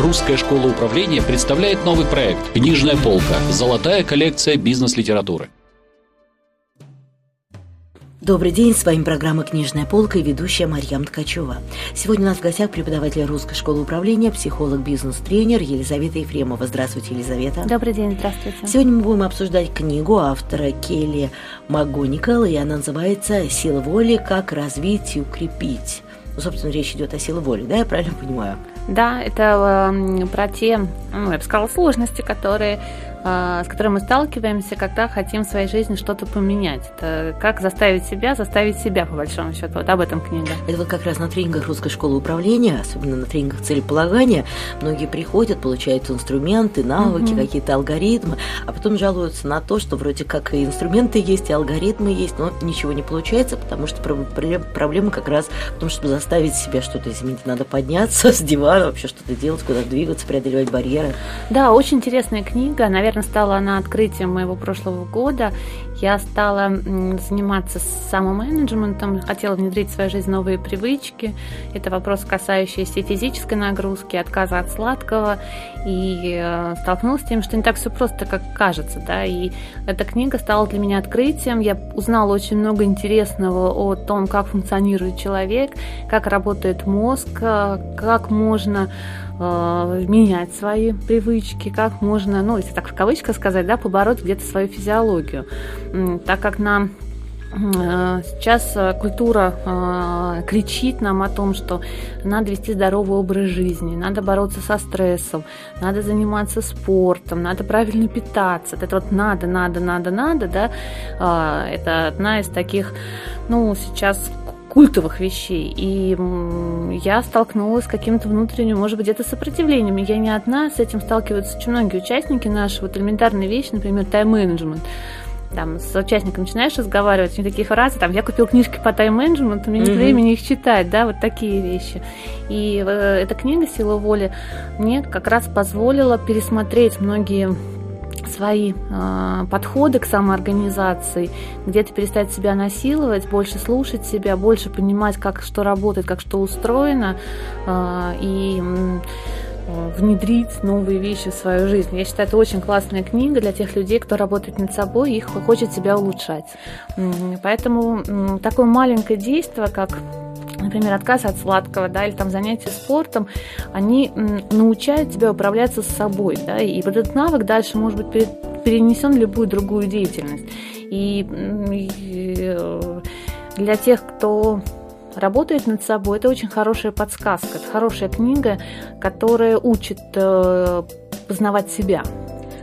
Русская школа управления представляет новый проект «Книжная полка. Золотая коллекция бизнес-литературы». Добрый день, с вами программа «Книжная полка» и ведущая Марьям Ткачева. Сегодня у нас в гостях преподаватель Русской школы управления, психолог, бизнес-тренер Елизавета Ефремова. Здравствуйте, Елизавета. Добрый день, здравствуйте. Сегодня мы будем обсуждать книгу автора Келли МакГоникал, и она называется «Сила воли. Как развить и укрепить». Ну, собственно, речь идет о силе воли, да, я правильно понимаю? Да, это э, про те, ну, я бы сказала, сложности, которые с которой мы сталкиваемся, когда хотим в своей жизни что-то поменять. Это как заставить себя, заставить себя, по большому счету. Вот об этом книга. Это вот как раз на тренингах русской школы управления, особенно на тренингах целеполагания, многие приходят, получают инструменты, навыки, угу. какие-то алгоритмы, а потом жалуются на то, что вроде как и инструменты есть, и алгоритмы есть, но ничего не получается, потому что проблема как раз в том, чтобы заставить себя что-то изменить. Надо подняться с дивана, вообще что-то делать, куда-то двигаться, преодолевать барьеры. Да, очень интересная книга. Наверное, наверное, стала она открытием моего прошлого года. Я стала заниматься самоменеджментом, хотела внедрить в свою жизнь новые привычки. Это вопрос, касающийся физической нагрузки, отказа от сладкого. И э, столкнулась с тем, что не так все просто, как кажется. Да? И эта книга стала для меня открытием. Я узнала очень много интересного о том, как функционирует человек, как работает мозг, э, как можно э, менять свои привычки, как можно, ну, если так в кавычках сказать, да, побороть где-то свою физиологию. Так как нам э, Сейчас э, культура э, кричит нам о том, что надо вести здоровый образ жизни, надо бороться со стрессом, надо заниматься спортом, надо правильно питаться. Это вот надо, надо, надо, надо, да, э, это одна из таких, ну, сейчас культовых вещей. И я столкнулась с каким-то внутренним, может быть, где-то сопротивлением. Я не одна, с этим сталкиваются очень многие участники наши. Вот элементарные вещи, например, тайм-менеджмент там с участником начинаешь разговаривать, у такие фразы, там, я купил книжки по тайм-менеджменту, у меня нет mm-hmm. времени их читать, да, вот такие вещи. И э, эта книга «Сила воли» мне как раз позволила пересмотреть многие свои э, подходы к самоорганизации, где-то перестать себя насиловать, больше слушать себя, больше понимать, как что работает, как что устроено, э, и э, внедрить новые вещи в свою жизнь. Я считаю, это очень классная книга для тех людей, кто работает над собой и хочет себя улучшать. Поэтому такое маленькое действие, как например, отказ от сладкого, да, или там занятия спортом, они научают тебя управляться с собой, да, и вот этот навык дальше может быть перенесен в любую другую деятельность. И, и э, для тех, кто работает над собой, это очень хорошая подсказка, это хорошая книга, которая учит э, познавать себя.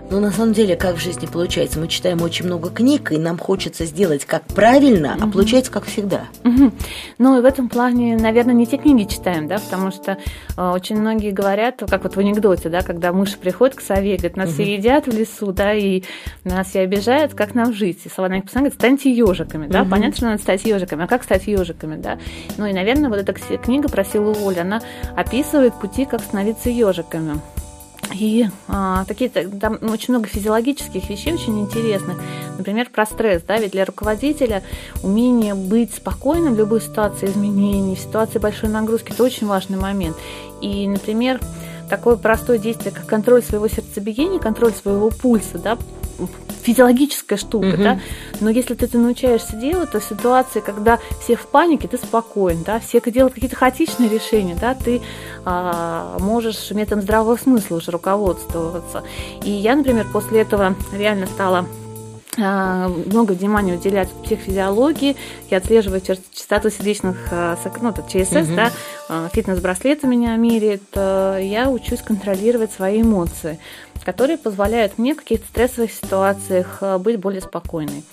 Но на самом деле, как в жизни получается, мы читаем очень много книг, и нам хочется сделать как правильно, угу. а получается как всегда. Угу. Ну и в этом плане, наверное, не те книги читаем, да, потому что э, очень многие говорят, как вот в анекдоте, да, когда мыши приходят к сове, говорят, нас угу. все едят в лесу, да, и нас все обижают, как нам жить? И Соловейник говорит, станьте ежиками, да, угу. понятно, что надо стать ежиками, а как стать ежиками, да? Ну и, наверное, вот эта книга про силу воли, она описывает пути, как становиться ежиками. И а, такие там очень много физиологических вещей очень интересных. Например, про стресс. Да, ведь для руководителя умение быть спокойным в любой ситуации изменений, в ситуации большой нагрузки это очень важный момент. И, например, такое простое действие, как контроль своего сердцебиения, контроль своего пульса, да, физиологическая штука, угу. да, но если ты это научаешься делать, то в ситуации, когда все в панике, ты спокоен, да, все делают какие-то хаотичные решения, да, ты а, можешь методом здравого смысла уже руководствоваться. И я, например, после этого реально стала много внимания уделять психофизиологии. Я отслеживаю частоту сердечных а, ну, ЧСС, угу. да, а, фитнес-браслет у меня меряет. Я учусь контролировать свои эмоции, которые позволяют мне в каких-то стрессовых ситуациях быть более спокойной.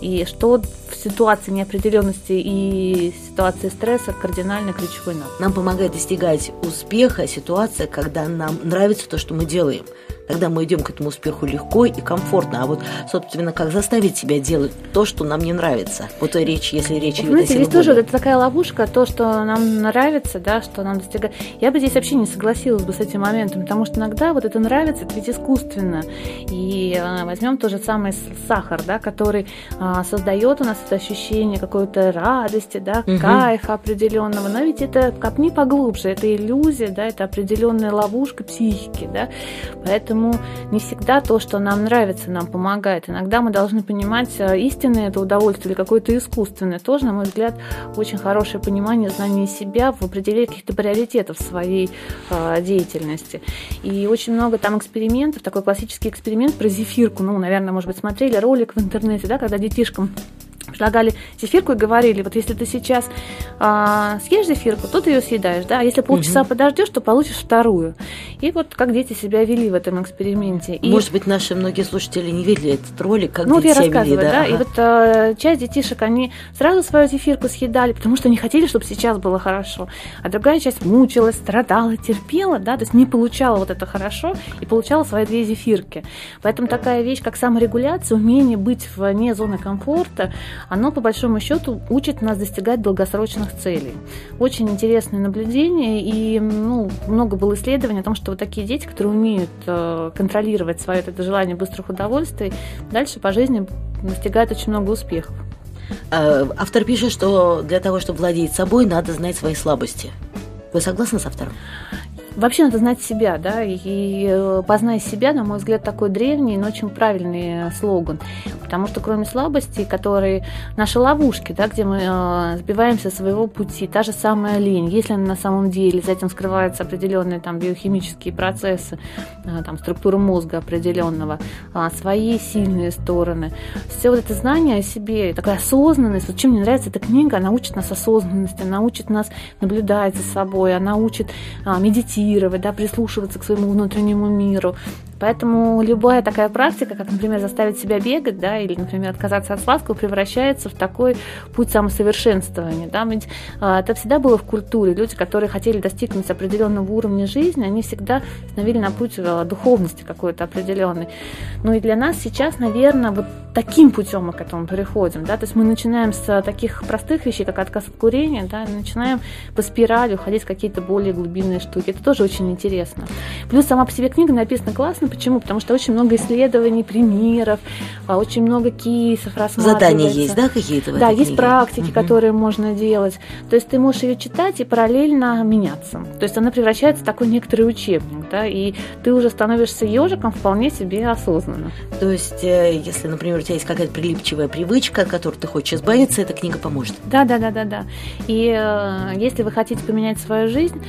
И что в ситуации неопределенности и ситуации стресса кардинально ключевой навык. Нам помогает достигать успеха ситуация, когда нам нравится то, что мы делаем Тогда мы идем к этому успеху легко и комфортно. А вот, собственно, как заставить себя делать то, что нам не нравится? Вот речь, если речь идет Знаете, здесь тоже это такая ловушка, то, что нам нравится, да, что нам достигает. Я бы здесь вообще не согласилась бы с этим моментом, потому что иногда вот это нравится, это ведь искусственно. И э, возьмем тот же самый сахар, да, который э, создает у нас это ощущение какой-то радости, да, угу. кайфа определенного. Но ведь это копни поглубже, это иллюзия, да, это определенная ловушка психики, да. Поэтому Поэтому не всегда то, что нам нравится, нам помогает. Иногда мы должны понимать э, истинное это удовольствие или какое-то искусственное. Тоже, на мой взгляд, очень хорошее понимание, знание себя в определении каких-то приоритетов своей э, деятельности. И очень много там экспериментов, такой классический эксперимент про зефирку. Ну, наверное, может быть, смотрели ролик в интернете, да, когда детишкам предлагали зефирку и говорили, вот если ты сейчас а, съешь зефирку, то ты ее съедаешь, да, а если полчаса угу. подождешь, то получишь вторую. И вот как дети себя вели в этом эксперименте. И... Может быть, наши многие слушатели не видели этот ролик, как ну, дети вот я рассказываю, вели, да, ага. и вот а, часть детишек, они сразу свою зефирку съедали, потому что они хотели, чтобы сейчас было хорошо, а другая часть мучилась, страдала, терпела, да, то есть не получала вот это хорошо и получала свои две зефирки. Поэтому такая вещь, как саморегуляция, умение быть вне зоны комфорта, оно по большому счету учит нас достигать долгосрочных целей. Очень интересное наблюдение, и ну, много было исследований о том, что вот такие дети, которые умеют э, контролировать свое это желание быстрых удовольствий, дальше по жизни достигают очень много успехов. Э, автор пишет, что для того, чтобы владеть собой, надо знать свои слабости. Вы согласны с автором? Вообще надо знать себя, да, и э, познай себя, на мой взгляд, такой древний, но очень правильный слоган. Потому что кроме слабостей, которые наши ловушки, да, где мы э, сбиваемся со своего пути, та же самая лень, если на самом деле за этим скрываются определенные там биохимические процессы, э, там структура мозга определенного, э, свои сильные стороны, все вот это знание о себе, такая осознанность, вот чем мне нравится эта книга, она учит нас осознанности, она учит нас наблюдать за собой, она учит э, медитировать, медитировать, да, прислушиваться к своему внутреннему миру. Поэтому любая такая практика, как, например, заставить себя бегать, да, или, например, отказаться от сладкого, превращается в такой путь самосовершенствования. Да. Ведь а, это всегда было в культуре. Люди, которые хотели достигнуть определенного уровня жизни, они всегда становились на путь а, духовности какой-то определенной. Ну и для нас сейчас, наверное, вот таким путем мы к этому переходим. Да. То есть мы начинаем с таких простых вещей, как отказ от курения, да, начинаем по спирали уходить в какие-то более глубинные штуки. Это тоже очень интересно. Плюс сама по себе книга написана классно. Почему? Потому что очень много исследований, примеров, а, очень много кейсов рассматривается. Задания есть, да, какие-то? Да, есть книге? практики, угу. которые можно делать. То есть ты можешь ее читать и параллельно меняться. То есть она превращается в такой некоторый учебник, да, и ты уже становишься ежиком вполне себе осознанно. То есть, э, если, например, у тебя есть какая-то прилипчивая привычка, от которой ты хочешь избавиться, эта книга поможет. Да, да, да, да, да. И э, если вы хотите поменять свою жизнь,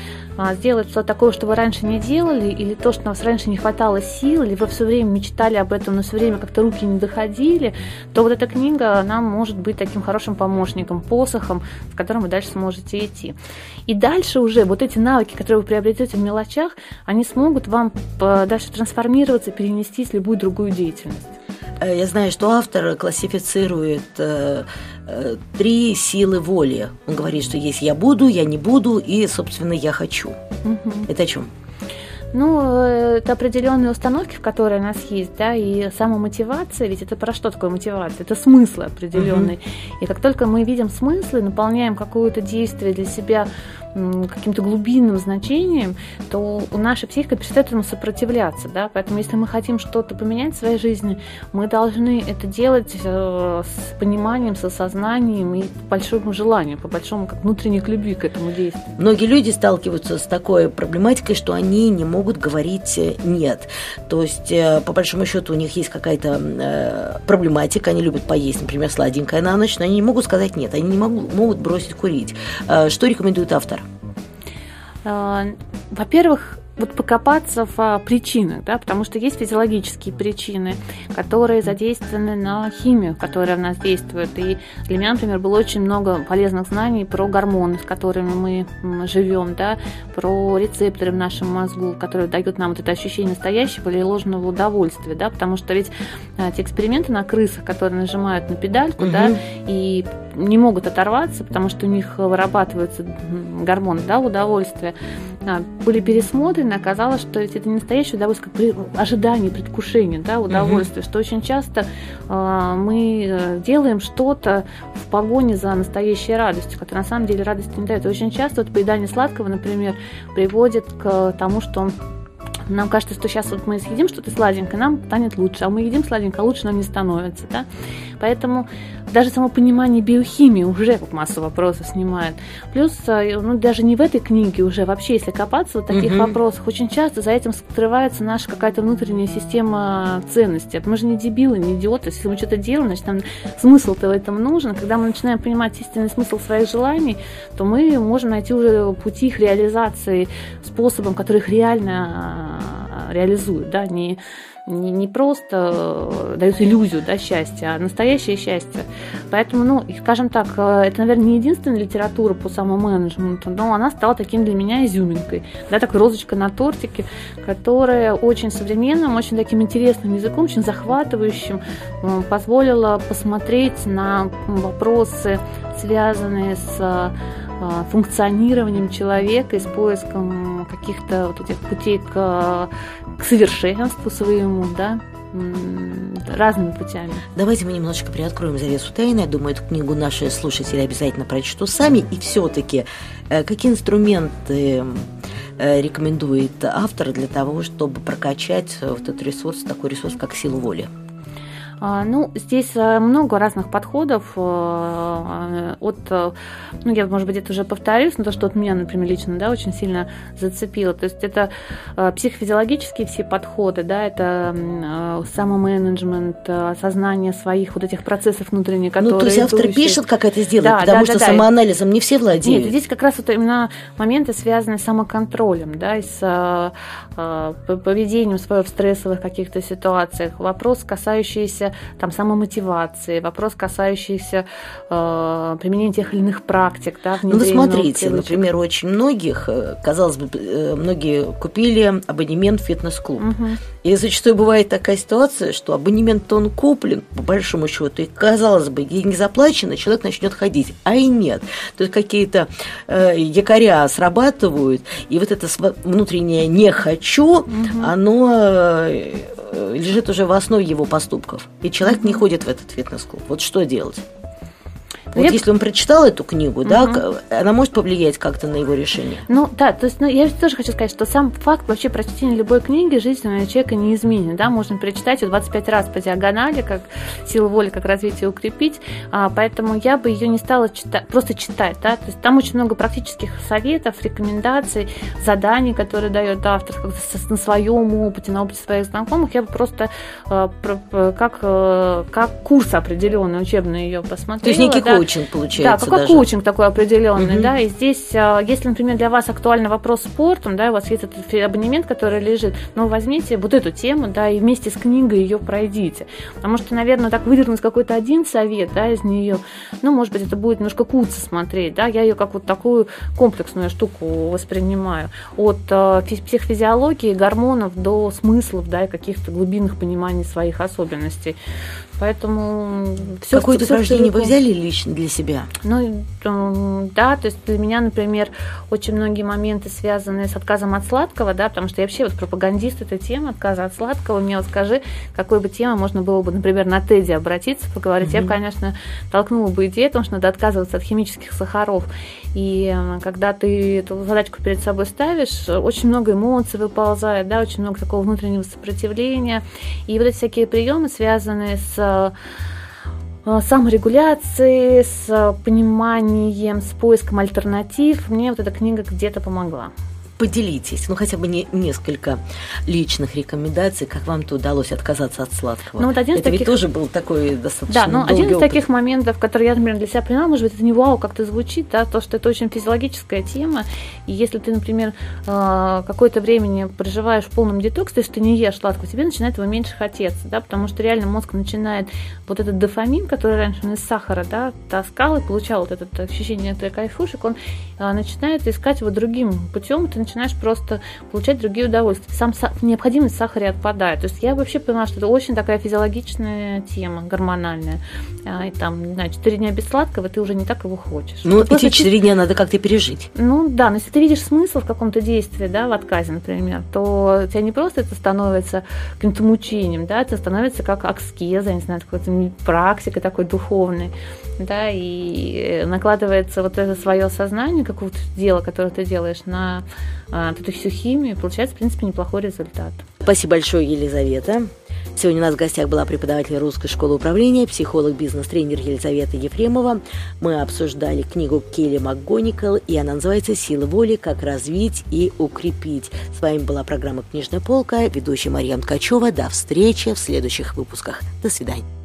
сделать что-то такое, что вы раньше не делали, или то, что у вас раньше не хватало сил, или вы все время мечтали об этом, но все время как-то руки не доходили, то вот эта книга, она может быть таким хорошим помощником, посохом, с которым вы дальше сможете идти. И дальше уже вот эти навыки, которые вы приобретете в мелочах, они смогут вам э, дальше трансформироваться, перенестись в любую другую деятельность. Э, я знаю, что автор классифицирует э, э, три силы воли. Он говорит, что есть я буду, я не буду и, собственно, я хочу. Угу. Это о чем? Ну, это определенные установки, в которые у нас есть, да, и самомотивация, ведь это про что такое мотивация? Это смыслы определенные. Угу. И как только мы видим смыслы, наполняем какое-то действие для себя каким-то глубинным значением, то у нашей психика перестает этому сопротивляться. Да? Поэтому если мы хотим что-то поменять в своей жизни, мы должны это делать э, с пониманием, с осознанием и по большому желанию, по большому как внутренней любви к этому действию. Многие люди сталкиваются с такой проблематикой, что они не могут говорить э, «нет». То есть, э, по большому счету, у них есть какая-то проблематика, они любят поесть, например, сладенькое на ночь, но они не могут сказать «нет», они не могут бросить курить. Что рекомендует автор? Э, во-первых, вот покопаться в а, причинах, да, потому что есть физиологические причины, которые задействованы на химию, которая в нас действует. И для меня, например, было очень много полезных знаний про гормоны, с которыми мы живем, да, про рецепторы в нашем мозгу, которые дают нам вот это ощущение настоящего или ложного удовольствия, да, потому что ведь а, те эксперименты на крысах, которые нажимают на педальку, угу. да, и не могут оторваться, потому что у них вырабатывается гормон да, удовольствия, а, были пересмотрены, оказалось, что это не настоящее удовольствие, как ожидание, предвкушение да, удовольствия, угу. что очень часто э, мы э, делаем что-то в погоне за настоящей радостью, которая на самом деле радости не дает. очень часто вот поедание сладкого, например, приводит к тому, что нам кажется, что сейчас вот мы съедим что-то сладенькое, нам станет лучше, а мы едим сладенькое, а лучше нам не становится. Да? Поэтому даже само понимание биохимии уже массу вопросов снимает. Плюс, э, ну, даже не в этой книге уже, вообще, если копаться в таких угу. вопросах, очень часто за этим скрывается наша какая-то внутренняя система ценностей. Мы же не дебилы, не идиоты. Если мы что-то делаем, значит, нам смысл-то в этом нужен. Когда мы начинаем понимать истинный смысл своих желаний, то мы можем найти уже пути их реализации способом, который их реально э, реализует, да, не не, не просто э, дают иллюзию да, счастья, а настоящее счастье. Поэтому, ну, скажем так, э, это, наверное, не единственная литература по самоменеджменту, но она стала таким для меня изюминкой, да, такой розочка на тортике, которая очень современным, очень таким интересным языком, очень захватывающим э, позволила посмотреть на вопросы, связанные с функционированием человека и с поиском каких-то вот этих путей к к совершенству своему, да, разными путями. Давайте мы немножечко приоткроем завесу тайны. Я думаю, эту книгу наши слушатели обязательно прочтут сами. И все-таки, э, какие инструменты э, рекомендует автор для того, чтобы прокачать вот этот ресурс, такой ресурс, как силу воли? А, ну, здесь э, много разных подходов э, э, от, ну, я, может быть, это уже повторюсь, но то, что от меня, например, лично, да, очень сильно зацепило. То есть это психофизиологические все подходы, да, это самоменеджмент, осознание своих вот этих процессов внутренних, которые... Ну, то есть автор идущие. пишет, как это сделать, да, потому да, что да, самоанализом не все владеют. Нет, здесь как раз вот именно моменты, связанные с самоконтролем, да, и с поведением своего в стрессовых каких-то ситуациях. Вопрос, касающийся там, самомотивации, вопрос, касающийся э, применения тех или иных практик. Да, ну, вы смотрите, например, очень многих, э, казалось бы, э, многие купили абонемент в фитнес-клуб. Угу. И зачастую бывает такая ситуация, что абонемент он куплен, по большому счету, и, казалось бы, деньги заплачены, человек начнет ходить, а и нет. То есть какие-то э, якоря срабатывают, и вот это внутреннее «не хочу», угу. оно э, лежит уже в основе его поступков. И человек не ходит в этот фитнес-клуб. Вот что делать? Вот я... если он прочитал эту книгу, угу. да, она может повлиять как-то на его решение. Ну да, то есть ну, я тоже хочу сказать, что сам факт вообще прочтения любой книги жизненного человека не изменит. Да? Можно перечитать ее 25 раз по диагонали, как силу воли, как развитие укрепить. А, поэтому я бы ее не стала читать, просто читать. Да? То есть там очень много практических советов, рекомендаций, заданий, которые дает автор на своем опыте, на опыте своих знакомых. Я бы просто а, как, э, как курс определенный учебный ее посмотрела. То есть некий да? Коучинг получается. Да, как даже. коучинг такой определенный, угу. да. И здесь, а, если, например, для вас актуальный вопрос спортом, да, у вас есть этот абонемент, который лежит, ну, возьмите вот эту тему, да, и вместе с книгой ее пройдите. Потому что, наверное, так выдернуть какой-то один совет, да, из нее, ну, может быть, это будет немножко куца смотреть, да, я ее как вот такую комплексную штуку воспринимаю. От э, психофизиологии, гормонов до смыслов, да, и каких-то глубинных пониманий своих особенностей. Поэтому все Какое-то упражнение вы взяли лично для себя? Ну, да, то есть для меня, например, очень многие моменты связаны с отказом от сладкого, да, потому что я вообще вот пропагандист этой темы, отказа от сладкого. Мне вот скажи, какой бы темы можно было бы, например, на Теди обратиться, поговорить. Mm-hmm. Я, конечно, толкнула бы идею, потому что надо отказываться от химических сахаров. И когда ты эту задачку перед собой ставишь, очень много эмоций выползает, да, очень много такого внутреннего сопротивления. И вот эти всякие приемы, связанные с Э, саморегуляции, с пониманием, с поиском альтернатив, мне вот эта книга где-то помогла поделитесь, ну хотя бы не, несколько личных рекомендаций, как вам то удалось отказаться от сладкого. Ну, вот один Это таких... ведь тоже был такой достаточно Да, но один из опыт. таких моментов, который я, например, для себя поняла, может быть, это не вау, как-то звучит, да, то, что это очень физиологическая тема, и если ты, например, э, какое-то времени проживаешь в полном детоксе, то есть ты не ешь сладкого, тебе начинает его меньше хотеться, да, потому что реально мозг начинает вот этот дофамин, который раньше он из сахара, да, таскал и получал вот это ощущение, это кайфушек, он э, начинает искать его другим путем, ты начинаешь просто получать другие удовольствия. Сам необходимость в сахаре отпадает. То есть я вообще поняла, что это очень такая физиологичная тема, гормональная. А, и там, не знаю, 4 дня без сладкого, ты уже не так его хочешь. Ну, эти 4 дня надо как-то пережить. Ну, да, но если ты видишь смысл в каком-то действии, да, в отказе, например, то у тебя не просто это становится каким-то мучением, да, это становится как аскеза, не знаю, какой-то практика такой духовной, да, и накладывается вот это свое сознание какого-то дела, которое ты делаешь на а, эту всю химию, получается, в принципе, неплохой результат. Спасибо большое, Елизавета. Сегодня у нас в гостях была преподаватель Русской школы управления, психолог, бизнес-тренер Елизавета Ефремова. Мы обсуждали книгу Келли МакГоникал, и она называется «Сила воли. Как развить и укрепить». С вами была программа «Книжная полка», ведущая Марьям Ткачева. До встречи в следующих выпусках. До свидания.